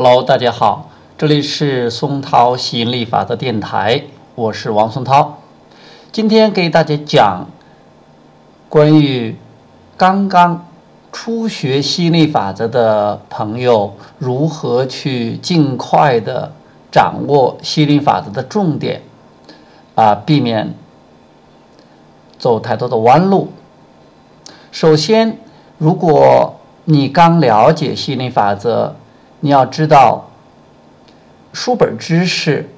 Hello，大家好，这里是松涛吸引力法则电台，我是王松涛。今天给大家讲关于刚刚初学吸引力法则的朋友如何去尽快的掌握吸引力法则的重点啊，避免走太多的弯路。首先，如果你刚了解吸引力法则，你要知道，书本知识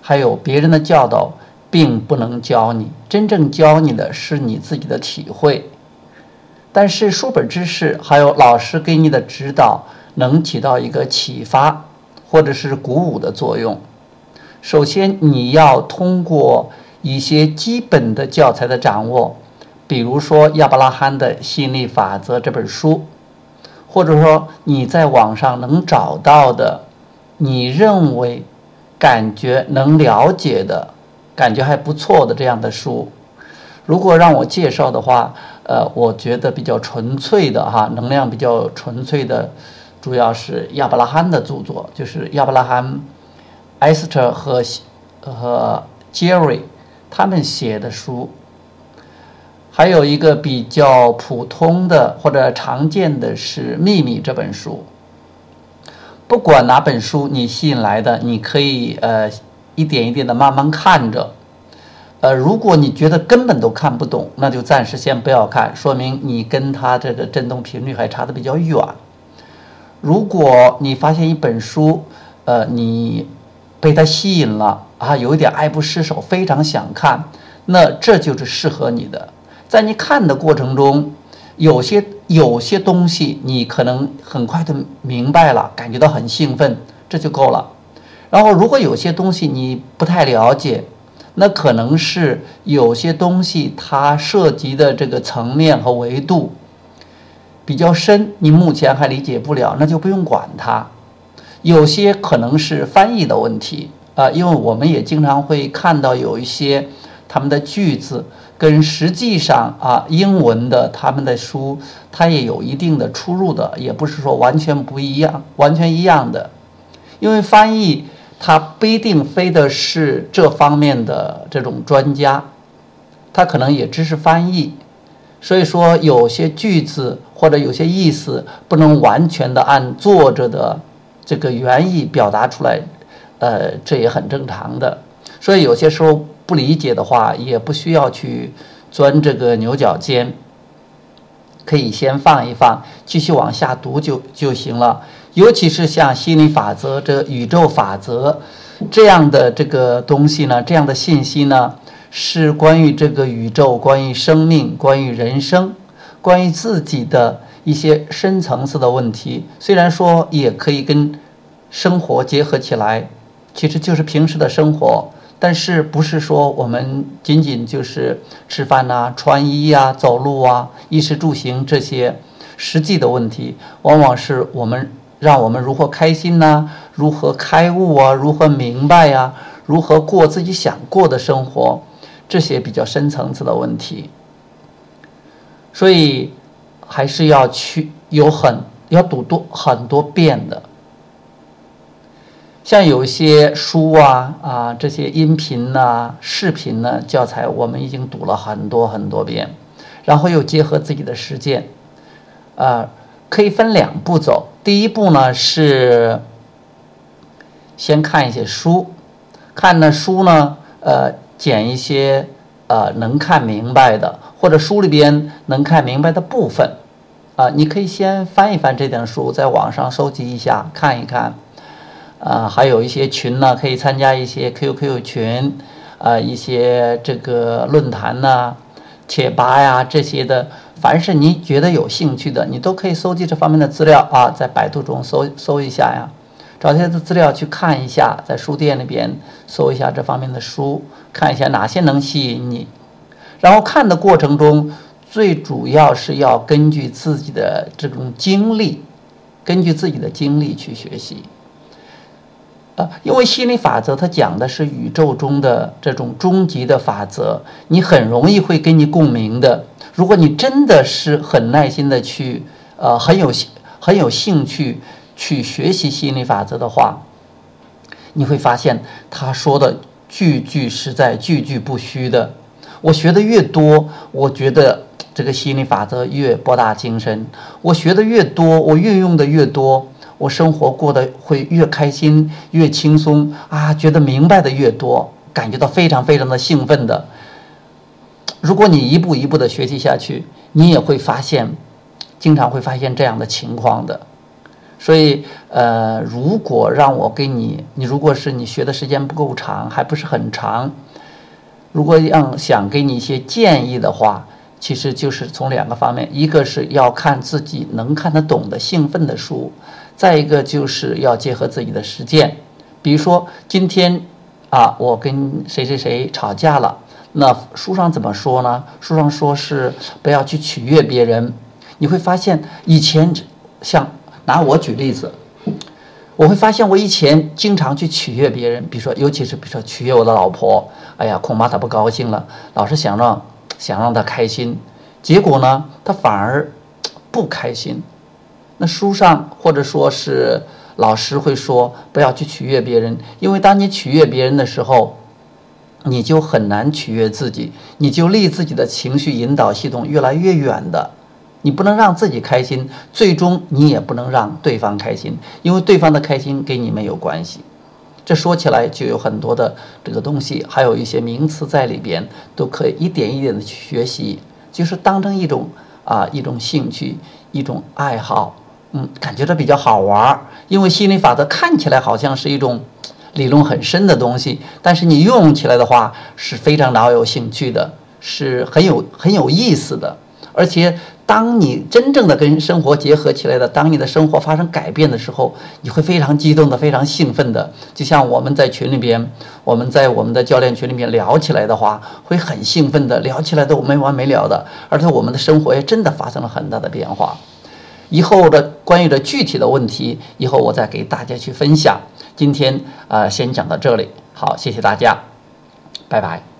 还有别人的教导，并不能教你，真正教你的是你自己的体会。但是书本知识还有老师给你的指导，能起到一个启发或者是鼓舞的作用。首先，你要通过一些基本的教材的掌握，比如说亚伯拉罕的吸引力法则这本书。或者说你在网上能找到的，你认为感觉能了解的，感觉还不错的这样的书，如果让我介绍的话，呃，我觉得比较纯粹的哈，能量比较纯粹的，主要是亚伯拉罕的著作，就是亚伯拉罕、艾斯特和和杰瑞他们写的书。还有一个比较普通的或者常见的是《秘密》这本书。不管哪本书你吸引来的，你可以呃一点一点的慢慢看着。呃，如果你觉得根本都看不懂，那就暂时先不要看，说明你跟它这个振动频率还差的比较远。如果你发现一本书，呃，你被它吸引了啊，有一点爱不释手，非常想看，那这就是适合你的。在你看的过程中，有些有些东西你可能很快的明白了，感觉到很兴奋，这就够了。然后，如果有些东西你不太了解，那可能是有些东西它涉及的这个层面和维度比较深，你目前还理解不了，那就不用管它。有些可能是翻译的问题啊，因为我们也经常会看到有一些他们的句子。跟实际上啊，英文的他们的书，它也有一定的出入的，也不是说完全不一样，完全一样的。因为翻译它不一定非得是这方面的这种专家，他可能也只是翻译，所以说有些句子或者有些意思不能完全的按作者的这个原意表达出来，呃，这也很正常的。所以有些时候。不理解的话，也不需要去钻这个牛角尖，可以先放一放，继续往下读就就行了。尤其是像心理法则、这宇宙法则这样的这个东西呢，这样的信息呢，是关于这个宇宙、关于生命、关于人生、关于自己的一些深层次的问题。虽然说也可以跟生活结合起来，其实就是平时的生活。但是不是说我们仅仅就是吃饭呐、穿衣呀、走路啊、衣食住行这些实际的问题，往往是我们让我们如何开心呐、如何开悟啊、如何明白呀、如何过自己想过的生活，这些比较深层次的问题。所以还是要去有很要读多很多遍的。像有一些书啊啊这些音频呐、视频呢、教材，我们已经读了很多很多遍，然后又结合自己的实践，啊，可以分两步走。第一步呢是先看一些书，看那书呢，呃，捡一些呃能看明白的，或者书里边能看明白的部分，啊，你可以先翻一翻这点书，在网上收集一下，看一看。啊，还有一些群呢，可以参加一些 QQ 群，啊，一些这个论坛呐、贴吧呀这些的，凡是你觉得有兴趣的，你都可以搜集这方面的资料啊，在百度中搜搜一下呀，找些资料去看一下，在书店里边搜一下这方面的书，看一下哪些能吸引你，然后看的过程中，最主要是要根据自己的这种经历，根据自己的经历去学习。啊，因为心理法则它讲的是宇宙中的这种终极的法则，你很容易会跟你共鸣的。如果你真的是很耐心的去，呃，很有很有兴趣去学习吸引力法则的话，你会发现他说的句句实在，句句不虚的。我学的越多，我觉得这个吸引力法则越博大精深。我学的越多，我运用的越多，我生活过得会越开心、越轻松啊！觉得明白的越多，感觉到非常非常的兴奋的。如果你一步一步的学习下去，你也会发现，经常会发现这样的情况的。所以，呃，如果让我给你，你如果是你学的时间不够长，还不是很长。如果让想给你一些建议的话，其实就是从两个方面，一个是要看自己能看得懂的兴奋的书，再一个就是要结合自己的实践。比如说今天啊，我跟谁谁谁吵架了，那书上怎么说呢？书上说是不要去取悦别人。你会发现以前像拿我举例子。我会发现，我以前经常去取悦别人，比如说，尤其是比如说取悦我的老婆，哎呀，恐怕她不高兴了，老是想让想让她开心，结果呢，她反而不开心。那书上或者说是老师会说，不要去取悦别人，因为当你取悦别人的时候，你就很难取悦自己，你就离自己的情绪引导系统越来越远的。你不能让自己开心，最终你也不能让对方开心，因为对方的开心跟你没有关系。这说起来就有很多的这个东西，还有一些名词在里边，都可以一点一点的去学习，就是当成一种啊一种兴趣，一种爱好，嗯，感觉到比较好玩儿。因为心理法则看起来好像是一种理论很深的东西，但是你运用起来的话是非常老有兴趣的，是很有很有意思的，而且。当你真正的跟生活结合起来的，当你的生活发生改变的时候，你会非常激动的，非常兴奋的。就像我们在群里边，我们在我们的教练群里面聊起来的话，会很兴奋的，聊起来都没完没了的。而且我们的生活也真的发生了很大的变化。以后的关于的具体的问题，以后我再给大家去分享。今天啊，先讲到这里，好，谢谢大家，拜拜。